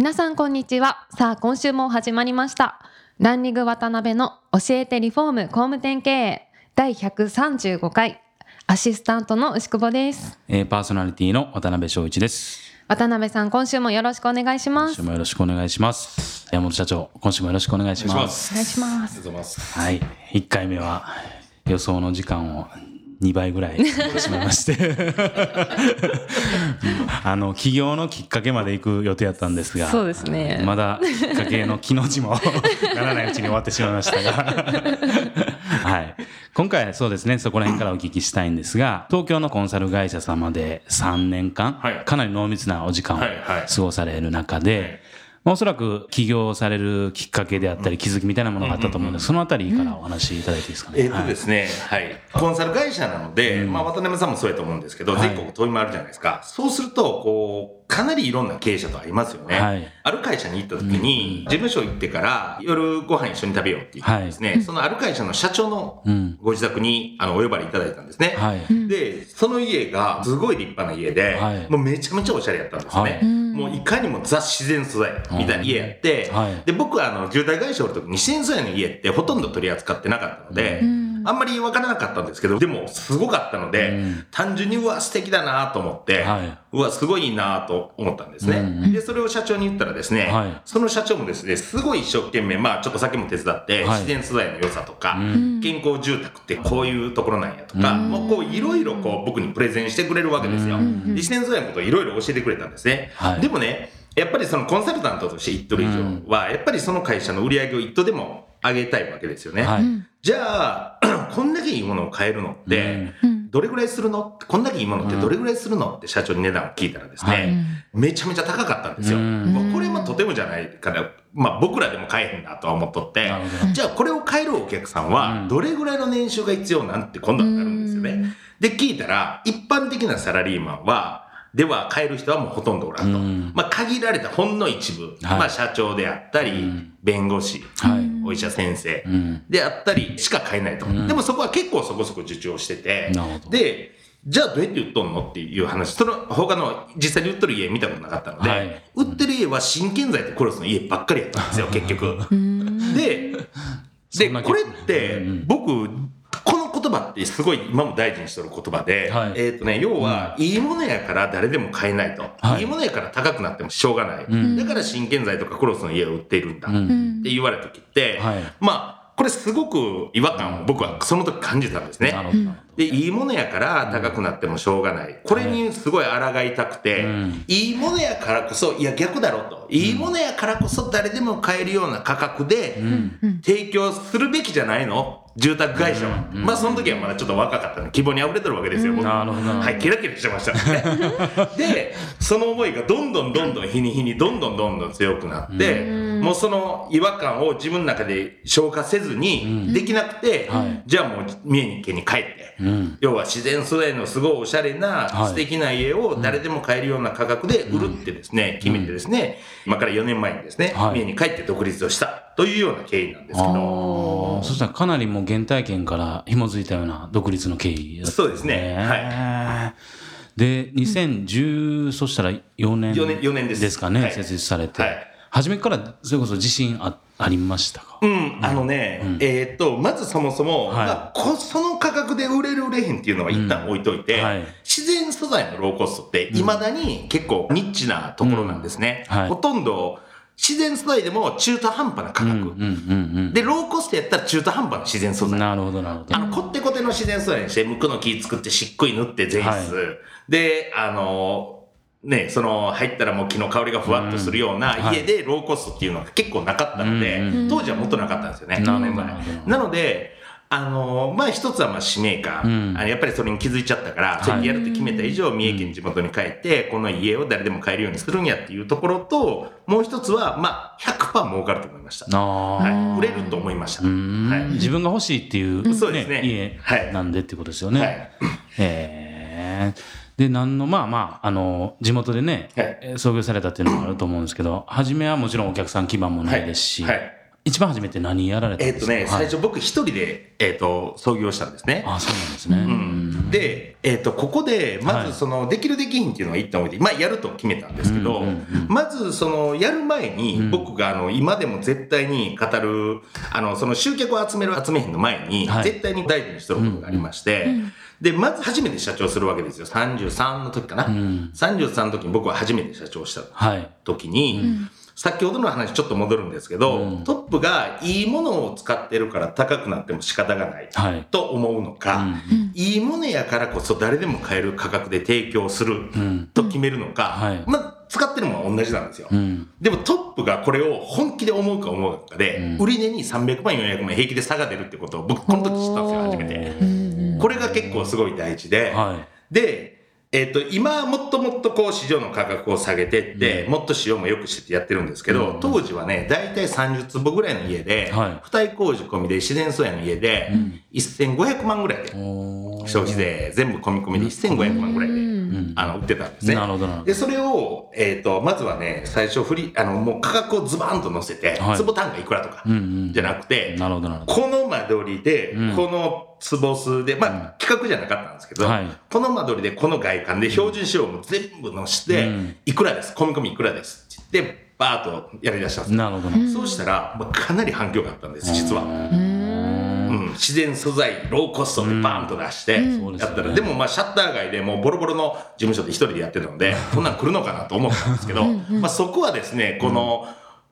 皆さんこんにちはさあ今週も始まりましたランニング渡辺の教えてリフォーム工務店経営第135回アシスタントの牛久保ですえーパーソナリティの渡辺翔一です。渡辺さん今週もよろしくお願いします今週もよろしくお願いします。山本社長、今週もよろしくお願いします。お願いします。はい。1回目は予想の時間を2倍ぐらい取ってしまいまして。あの、起業のきっかけまで行く予定やったんですが、そうですね。まだきっかけの気の字も ならないうちに終わってしまいましたが、はい。今回はそうですね、そこら辺からお聞きしたいんですが、東京のコンサル会社様で3年間、はい。かなり濃密なお時間をはいはい。過ごされる中で、まあおそらく起業されるきっかけであったり気づきみたいなものがあったと思うんですそのあたりからお話しいただいていいですかね。えっ、とですね、はい、コンサル会社なので、まあ渡辺さんもそうやと思うんですけど、はい。全国飛び回るじゃないですか。そうすると、こう、かなりいろんな経営者と会いますよね。はい。ある会社に行った時に、事務所行ってから夜ご飯一緒に食べようって言ってですね、そのある会社の社長のうん。ご自宅にあのお呼ばれいただいたんですね。はい。で、その家がすごい立派な家で、はい。もうめちゃめちゃおしゃれやったんですね。はい。もういかにもザ自然素材みたいな家やって、はい。で、僕はあの、住宅会社おるときに自然素材の家ってほとんど取り扱ってなかったので、あんまりわからなかったんですけど、でもすごかったので、うん。単純にうわ、素敵だなと思って、はい。うわ、すごいいいなと思ったんですね、うんで、それを社長に言ったらですね、はい。その社長もですね、すごい一生懸命、まあちょっと先も手伝って、はい。自然素材の良さとか、ん。健康住宅ってこういうところなんやとか、もうこういろいろこう僕にプレゼンしてくれるわけですよ。で自然素材のことをいろいろ教えてくれたんですね。はい。でもね、やっぱりそのコンサルタントとして言っとる以上は、やっぱりその会社の売り上げを一途でも上げたいわけですよね。はい。じゃあ、こんだけいいものを買えるのって、どれぐらいするの？こんだけいいものってどれぐらいするの？って社長に値段を聞いたらですね、はい。めちゃめちゃ高かったんですよ。これもとてもじゃないから、まあ僕らでも買えへんなとは思っとってじゃあこれを買えるお客さんはうん。どれぐらいの年収が必要なんて今度はなるんですよね。で、聞いたら、一般的なサラリーマンは、では買える人はもうほとんどおらんと。うん。まあ限られたほんの一部、はい。まあ社長であったり、うん。弁護士、はい。お医者先生、うん。であったりしか買えないと。ん。でもそこは結構そこそこ受注をしててで、じゃあどうやって売っとんのっていう話、その他の実際に売っとる家見たことなかったので、はい。売ってる家は新建材とクロスの家ばっかりやったんですよ、結局。で、で、これってうん、僕、葉ってすごい今も大事にしてる言葉で、はいえっ、とね、要は、いいものやから誰でも買えないと。はいいいものやから高くなってもしょうがない。んだから新建材とかクロスの家を売っているんだ。うんって言われた時って、はいまあ、これすごく違和感を僕はその時感じたんですね。で、いいものやから高くなってもしょうがない。これにすごい抗いたくて、うんいいものやからこそ、いや逆だろと。いいものやからこそ誰でも買えるような価格で提供するべきじゃないの？住宅会社は。まあその時はまだちょっと若かったので希望に溢れてるわけですよ。僕なるほどはい、キラキラしてましたね。で、その思いがどんどんどんどん日に日にどんどんどんどん強くなって、もうその違和感を自分の中で消化せずにできなくて、はい。じゃあもう三重家に帰って、うん。要は自然素材のすごいおしゃれなはい。素敵な家を誰でも買えるような価格で売るってですね、決めてですね、今から4年前にですね、はい。三重に帰って独立をしたというような経緯なんですけど、そしたらかなりもう原体験から紐づいたような独立の経緯だったそうですね。はい。で、2010、そしたら4年四年四年ですかね、はい。設立されて。はい初めからそれこそ自信あありましたか？うん、あのね、えーっと、まずそもそも、はいまあこその価格で売れる売れへんっていうのは一旦置いといて、うんはい自然素材のローコストって未だに結構ニッチなところなんですね。うんはいほとんど自然素材でも中途半端な価格。うんうんで、ローコストやったら中途半端な自然素うん。材。なるほど、なるほど。あの、こってこての自然素材にして、無垢の木作ってしっくい塗って前室。はいで、あの、ね、その、入ったらもう木の香りがふわっとするようなはい家でローコストっていうのが結構なかったので、うん当時はもっとなかったんですよね。なるほど。4年前なので、あのまあ一つはまあ使命感、やっぱりそれに気づいちゃったから、それやるって決めた以上、三重県地元に帰って、この家を誰でも買えるようにするんやっていうところと、もう一つは、まあ100%儲かると思いました。ああ、はい、売れると思いました。はい。自分が欲しいっていう、そうですね。家はい。なんでってことですよね。はい。へえ。で、何の、まあまあ、あの、地元でね、はい。えー創業されたっていうのもあると思うんですけど、初めはもちろんお客さん基盤もないですし、はい。はい一番初めて何やられたんえっ、ですか？とね、最初僕一人で、えっ、と、創業したんですね。あそうなんですね。うん。で、えっ、と、ここで、まはい。ずその、できるできひんっていうのが一旦置いて、まあ、やると決めたんですけど、うんうんうん。まず、その、やる前に、ん。僕が、あの、今でも絶対に語る、あの、その集客を集める集めへんの前に、はい。絶対に大事にしてることがありまして、で、まず初めて社長するわけですよ。33の時かな。ん33の時に僕は初めて社長したはい。時に、先ほどの話ちょっと戻るんですけど、うんトップがいいものを使ってるから高くなっても仕方がないはい。と思うのか、うんいいものやからこそ誰でも買える価格で提供するうん。と決めるのか、はいまあ、使ってるものは同じなんですよ。うん。でもトップがこれを本気で思うか思うかで、うん売り値に300万、400万平気で差が出るってことを僕この時知ったんですよ、初めて。うんこれが結構すごい大事で、はい。で、えっと今はもっともっとこう市場の価格を下げてって、もっと使用も良くしてってやってるんですけど、うん。当時はね大体30坪ぐらいの家で、はい。付帯工事込みで自然素材の家で、1500万ぐらいで消費税全部込み込みで1500万ぐらいで、うんあの売ってたんですね。なるほどなるほど。で、それを、えっ、と、まずはね、最初振り、あの、もう価格をズバーンと乗せて、はい。坪単価いくらとか、うんうん。じゃなくて、なるほどなるほど。この間取りで、うん。この坪数で、まあ、企画じゃなかったんですけど、はい。この間取りで、この外観で標準仕様も全部乗して、うん。いくらです、込み込みいくらですって言って、バーッとやり出したんですよ。なるほど。そうしたら、まあ、かなり反響があったんです、実は。ど。うん、自然素材、ローコストでバーンと出して、やったら、でもまあシャッター街でもうボロボロの事務所で一人でやってたので、こんなん来るのかなと思ったんですけど、まあそこはですね、この、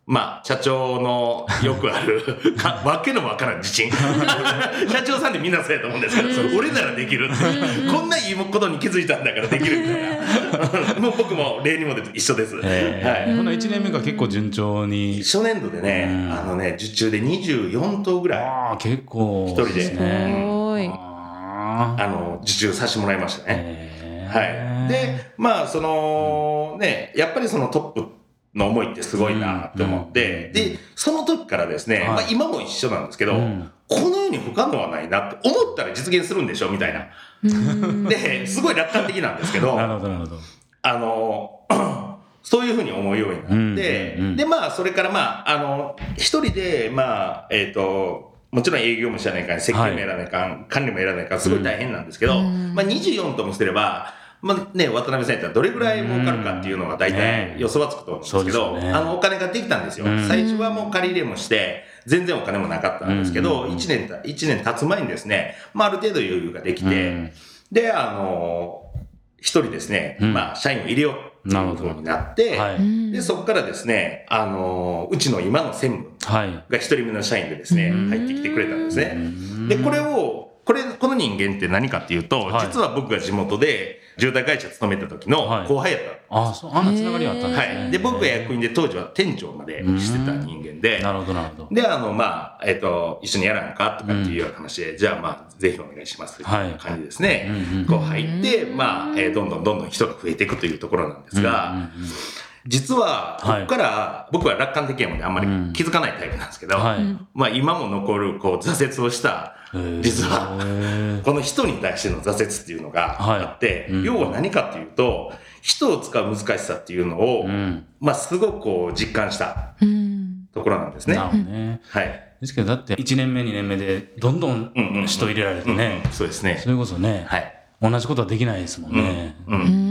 まあ、社長のよくある、かわけのわからん自信。社長さんってみんなそうやと思うんですけど、それ俺ならできるって。こんないいことに気づいたんだからできるみたいな。もう僕も例にも出て一緒です。はい。えーほな1年目が結構順調に。初年度でね、うんあのね、受注で24頭ぐらい、ああ、結構。一人ですね。ごい。あの、受注させてもらいましたね。はい。で、まあ、その、ね、やっぱりそのトップの思いってすごいなって思って、うんで、その時からですね、はい。まあ今も一緒なんですけど、うん。この世に不可能はないなって思ったら実現するんでしょみたいな。で、すごい楽観的なんですけど、なるほど、なるほど。あの、そういうふうに思うようになって、で、まあ、それからまあ、あの、一人で、まあ、えっ、と、もちろん営業もしないかん、設計もやらないかん、管理もやらないかん、すごい大変なんですけど、うん。まあ、24ともすれば、まあね、渡辺さんやったらどれぐらい儲かるかっていうのが大ね。体予想はつくと思うんですけど、ね。あの、お金ができたんですよ。うん。最初はもう借り入れもして、全然お金もなかったんですけど、うん。1年た、一年経つ前にですね、まあ、ある程度余裕ができて、うん。で、あの一人ですね、うん。まあ、社員を入れようっていうふうになって、はい。で、そこからですね、あのうちの今の専務はい。が一人目の社員でですね、うん。入ってきてくれたんですね。ねで、これを、これ、この人間って何かっていうと、はい。実は僕が地元で住宅会社勤めた時のはい後輩やった。あ、そう、あんなつながりがあったんですね。はい。で、僕が役員で当時は店長までしてた人間で、なるほど、なるほど。で、あの、まあ、えっ、と、一緒にやらんかとかっていうような話で、じゃあまあ、ぜひお願いしますというはい感じですね。うんうんこう入って、まあ、えーどんどんどんどん人が増えていくというところなんですが、うんうんうん実は、こはいこから、僕は楽観的やもんであんまり気づかないタイプなんですけど、はい。まあ今も残る、こう、挫折をした、実は、は この人に対しての挫折っていうのがあって、はいうん要は何かっていうと、人を使う難しさっていうのを、うん。まあすごくこう実感したうんところなんですね。なるほどね。はい。ですけど、だって1年目、2年目で、どんどん人入れられてうんねうん、そうですねそ。れこそね、はい。同じことはできないですもんね。うんうん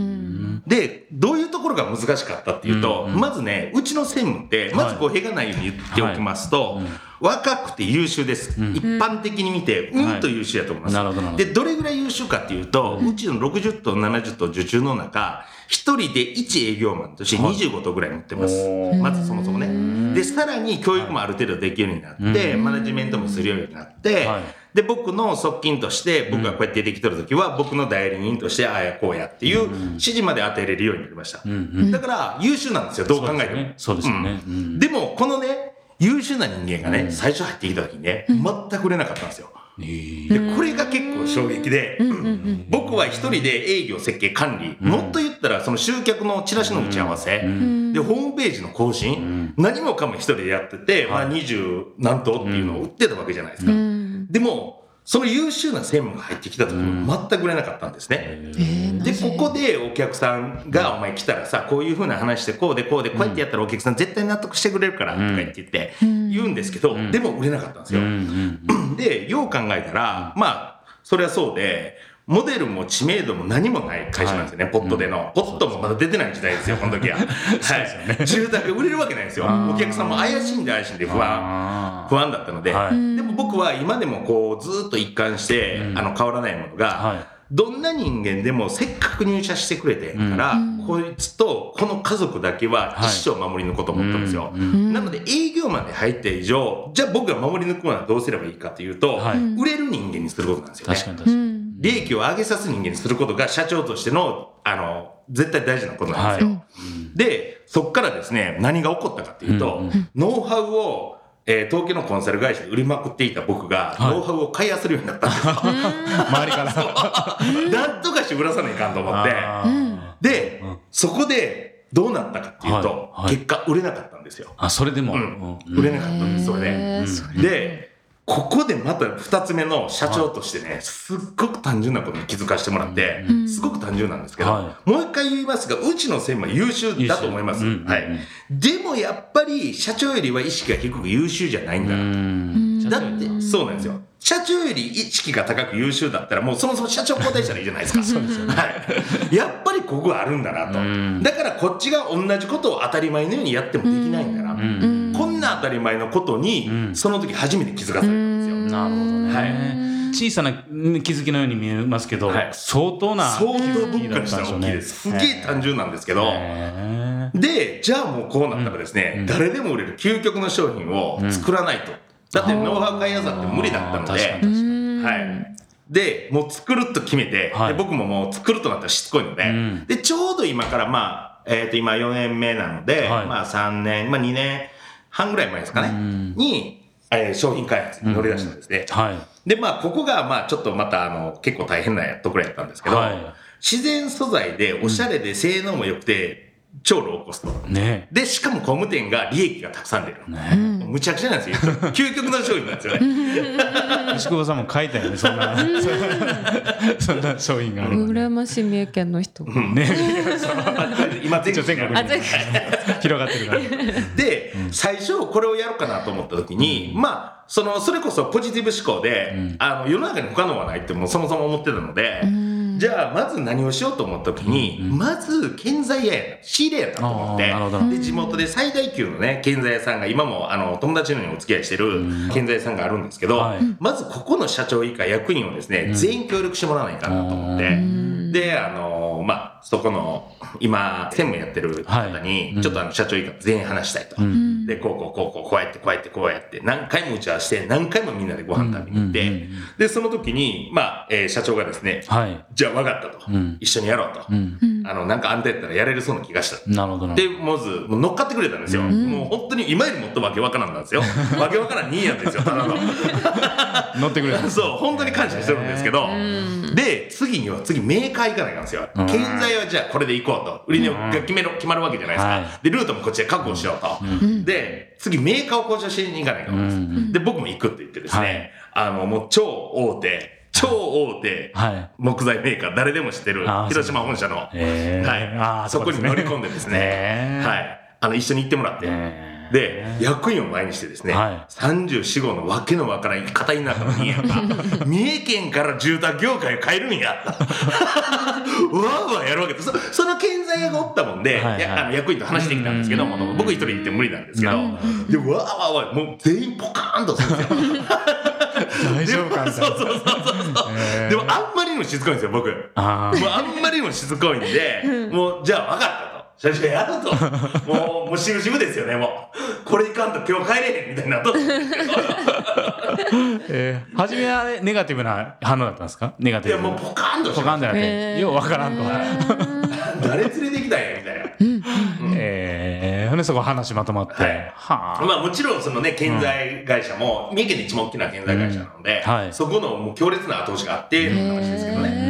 で、どういうところが難しかったっていうと、うんうん。まずね、うちの専務って、まず語弊がないように言っておきますと、はい。うん。若くて優秀です。うん。一般的に見て、うん。と優秀だと思います。なるほどなるほど。で、どれぐらい優秀かっていうと、うちの60と70と受注の中、一人で1営業マンとして25とぐらい持ってます。まずそもそもね。で、さらに教育もある程度できるようになって、マネジメントもするようになって、はいで、僕の側近として、僕がこうやってできてる時は、僕の代理人として、ああやこうやっていう指示まで与えれるようになりました。だから、優秀なんですよ、どう考えても。そうですよね。うん。でも、このね、優秀な人間がね、最初入ってきた時にね、全く売れなかったんですよ。でこれが結構衝撃で、僕は一人で営業設計管理、もっと言ったらその集客のチラシの打ち合わせ、でホームページの更新、何もかも一人でやってて、まあ二十何頭っていうのを売ってたわけじゃないですか。でもその優秀な専務が入ってきた時も全く売れなかったんですね。で、ここでお客さんが、お前来たらさ、こういう風な話して、こうでこうで、こうやってやったらお客さん絶対納得してくれるから、とか言って言って、言うんですけど、でも売れなかったんですよ。で、よう考えたら、まあ、それはそうで、モデルも知名度も何もない会社なんですよね、はい、ポットでの、うん、ポットもまだ出てない時代ですよ、この時は。はい。住宅売れるわけないんですよ。お客さんも怪しんで怪しんで不安、不安だったので、はい、でも僕は今でもこう、ずっと一貫して、うん、あの、変わらないものが、はい。どんな人間でもせっかく入社してくれてから、うん、こいつとこの家族だけは一生守り抜こうと思ったんですよ。はいなので営業マンで入った以上、じゃあ僕が守り抜くのはどうすればいいかというと、はい、売れる人間にすることなんですよね。利益を上げさす人間にすることが社長としての、あの、絶対大事なことなんですよ。はい、で、そこからですね、何が起こったかっていうと、うんうん、ノウハウをえー、東京のコンサル会社で売りまくっていた僕が、ノウハウを買いあするようになったんですよ。周りから。なんとかして売らさないかんと思って。で、そこでどうなったかっていうと、結果売れなかったんですよ。あ、それでも、売れなかったんです、それで。で、ここでまた二つ目の社長としてね、すっごく単純なことに気づかせてもらって、すごく単純なんですけど、もう一回言いますが、うちの専務は優秀だと思います。はい。でもやっぱり社長よりは意識が低く優秀じゃないんだな。だって、そうなんですよ。社長より意識が高く優秀だったら、もうそもそも社長交代したらいいじゃないですか。そうですよね。はい。やっぱりここがあるんだなと。だからこっちが同じことを当たり前のようにやってもできないんだな。な当たり前のことに、その時初めて気づかされたんですよ。なるほどね。はい。小さな気づきのように見えますけど、はい、相当な相当僕からしたら大きいです。すげえ単純なんですけど、で、じゃあもうこうなったらですね、うん、誰でも売れる究極の商品を作らないと。うん、だってノウハウ買いやさって無理だったので、はい。で、もう作ると決めて、はい、で僕ももう作るとなったらしつこいので、うん、で、ちょうど今からまあ、えっ、ー、と今4年目なので、はい、まあ3年、まあ2年、半ぐらい前ですかね、に、えー、商品開発に乗り出したんですね。はい。で、まあ、ここが、まあ、ちょっとまた、あの、結構大変なところやったんですけど、はい、自然素材で、おしゃれで性能も良くて、超ローコスト。ね。で、しかも工務店が利益がたくさん出る。ね。むちゃくちゃなんですよ。究極の商品なんですよね。石久保さんも書いたよね、そんな、そんな商品がある。羨ましい三重県の人。ね。今全国に広がってるから。で、最初これをやろうかなと思った時に、まあ、その、それこそポジティブ思考で、あの、世の中に不可能はないってもうそもそも思ってたので、じゃあ、まず何をしようと思った時に、まず、建材屋や仕入れやなと思って、で、地元で最大級のね、建材屋さんが今も、あの、友達のようにお付き合いしてる建材屋さんがあるんですけど、まずここの社長以下役員をですね、全員協力してもらわないかなと思って、で、あの、まあ、そこの、今、専務やってる方に、ちょっとあの、社長以下全員話したいと。で、こうこうこうこう、こうやってこうやってこうやって、何回も打ち合わせして、何回もみんなでご飯食べに行って、で、その時に、まあ、えー、社長がですね、はい、じゃあ分かったと、一緒にやろうと。あの、なんかあんたやったらやれるそうな気がした。なるほど。で、まず、もう乗っかってくれたんですよ。もう本当に今よりもっとわけわからんなんですよ。わけわからん兄やんですよ、ただの。乗ってくれた。そう、本当に感謝してるんですけど、で、次には次メーカー行かないかんですよ。建材はじゃあこれで行こうと。売り値が決める、決まるわけじゃないですか。で、ルートもこっちで確保しようと。で、次メーカーを交渉しに行かないかんで、僕も行くって言ってですね、あの、もう超大手、超大手、木材メーカー、誰でも知ってる、広島本社の、はい、そこに乗り込んでですね、はい、あの、一緒に行ってもらって、で、役員を前にしてですね、はい、34号のわけのわからん片田舎の人やが、三重県から住宅業界を変えるんや。わーわーやるわけです。そその建材屋がおったもんで、はいはい、あの役員と話してきたんですけど、も僕一人行って無理なんですけど、で、わーわーわー、もう全員ポカーンとするんですよ。大丈夫かみたいな。そうそうそうそう。でもあんまりにもしつこいんですよ、僕。あもうあんまりにもしつこいんで、もうじゃあ分かったと。社長やると。もう、もうしぶしぶですよね、もう。これいかんと今日帰れへんみたいになっと えー、初めはネガティブな反応だったんですか？ネガティブ。いや、もうポカーンとポカンじゃなくて、ようわからんと。誰連れてきたんや、みたいな。えー、そこ話まとまって。はいはあ。まあもちろんそのね、建材会社も、三重県で一番大きな建材会社なので、うんはいそこのもう強烈な後押しがあっての話ですけどね。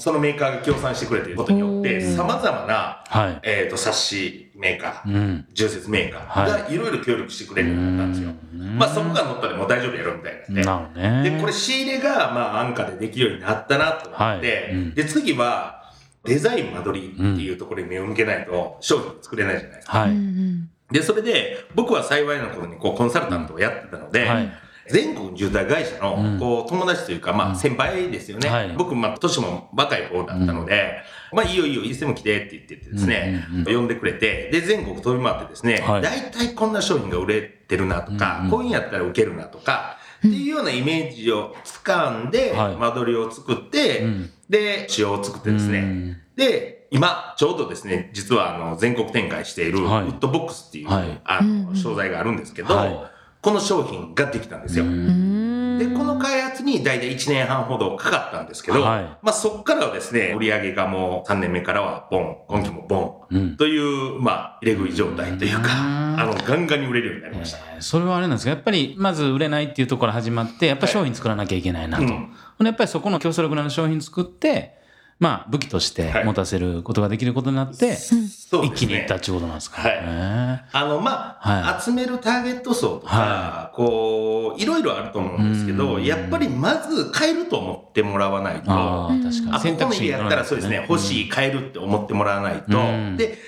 そのメーカーが協賛してくれていることによって、うん様々な、はい。えっ、と、冊子メーカー、うん。重説メーカーがいろいろ協力してくれるようになったんですよ。まあそこが乗ったらもう大丈夫やろみたいなんで。なね。で、これ仕入れが、まあ安価でできるようになったなと思って、はいうんで、次は、デザイン間取りっていうところに目を向けないと商品作れないじゃないですか。はい。うんで、それで、僕は幸いなことにこうコンサルタントをやってたので、はい。全国住宅会社うん。のこう友達というか、まあ先輩ですよね。はい。僕、まあ年も若い方だったので、まあいいよいいよ、いつでも来てって言っててですね、呼んでくれて、で、全国飛び回ってですね、はい。大体こんな商品が売れてるなとか、こういうんやったら受けるなとか、っていうようなイメージを掴んで、はい。間取りを作って、うん。で、仕様を作ってですね、うん。で、今、ちょうどですね、実はあの全国展開しているウはい。ッドボックスっていう、はい。あの商材があるんですけど、はいこの商品ができたんですよ。うん。うんで、この開発に大体1年半ほどかかったんですけど、はい。まあそこからはですね、売り上げがもう3年目からはボン、今期もボン、うん。という、まあ、入れ食い状態というか、うんあの、ガンガンに売れるようになりました。えーそれはあれなんですかやっぱりまず売れないっていうところから始まってやっぱり商品作らなきゃいけないなと、うんほんでやっぱりそこの競争力のある商品作ってまあ武器としてはい。持たせることができることになって、一気にいったっていうことなんですか、はい。へあの、まあ、はい。集めるターゲット層とか、はこう、いろいろあると思うんですけど、うん。やっぱりまず買えると思ってもらわないと、ああ確かに。あ、ここの家やったらそうですね、欲しい、い、買えるって思ってもらわないと、うん。で、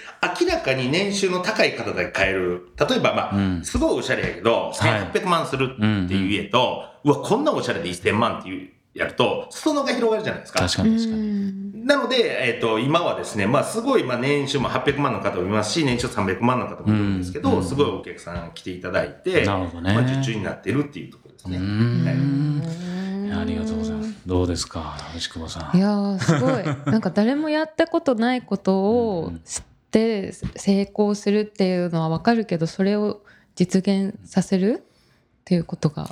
明らかに年収の高い方だけ買える。例えば、まあ、うん。すごいおしゃれやけど、1800万するっていう家と、うわ、こんなおしゃれで1000万っていう、やると、裾野が広がるじゃないですか。確かに確かに、なので、えっ、と、今はですね、まあ、すごい、まあ、年収も800万の方もいますし、年収300万の方もいるんですけど、うんすごいお客さん来ていただいて、なるほどね。まあ、受注になってるっていうところですうね。んい。やありがとうございます。どうですか牛久保さん。いやーすごい。なんか誰もやったことないことを知って成功するっていうのは分かるけどそれを実現させるっていうことが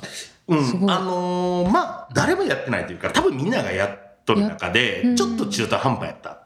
うん。すごい。あのーまあ、誰もやってないというか、多分みんながやっとる中でやう、ん。ちょっと中途半端やった。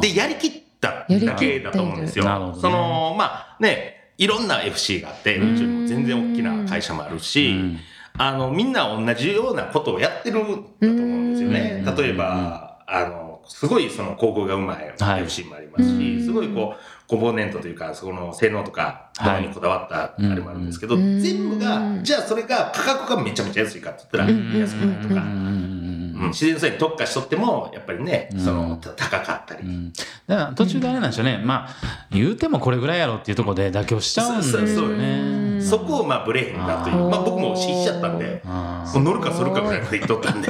で、やりきっただやりきってけだと思うんですよ。なるほどね。その、まあね、いろんな FC があって、宇宙にも全然大きな会社もあるし、うん。あの、みんな同じようなことをやってるんだと思うんですよね。うん。例えば、あの、すごいその広告がうまいはい FC もありますうんし、すごいこう、コンポーネントというか、そこの性能とか、ものにこだわったあれもあるんですけど、うん。全部が、じゃあそれが価格がめちゃめちゃ安いかって言ったら、うん。安くないとか、自然素材に特化しとっても、やっぱりね、うん。その、た高かったり。うん。だから途中であれなんでしょうね、まあ言うてもこれぐらいやろっていうところで妥協しちゃうんですよそうそうね。そこをまあブレへんなという。まあ僕も知っちゃったんで、あもう乗るかそるかぐらいまで言っとったんで。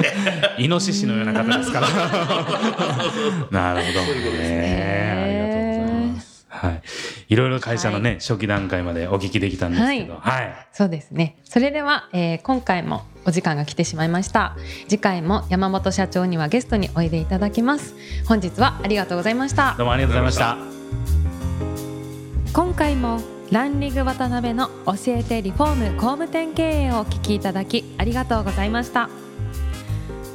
ー イノシシのような方ですから。なるほど。そういうことですねはい。いろいろ会社のね、初期段階までお聞きできたんですけど、はい。そうですね。それでは、えー今回もお時間が来てしまいました。次回も山本社長にはゲストにおいでいただきます。本日はありがとうございました。どうもありがとうございました。今回もランリング渡辺の教えてリフォーム工務店経営をお聞きいただきありがとうございました。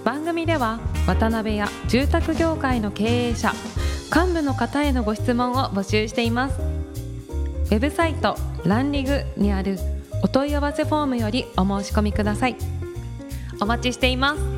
番組では渡辺や住宅業界の経営者幹部の方へのご質問を募集しています。ウェブサイトランリグにあるお問い合わせフォームよりお申し込みください。お待ちしています。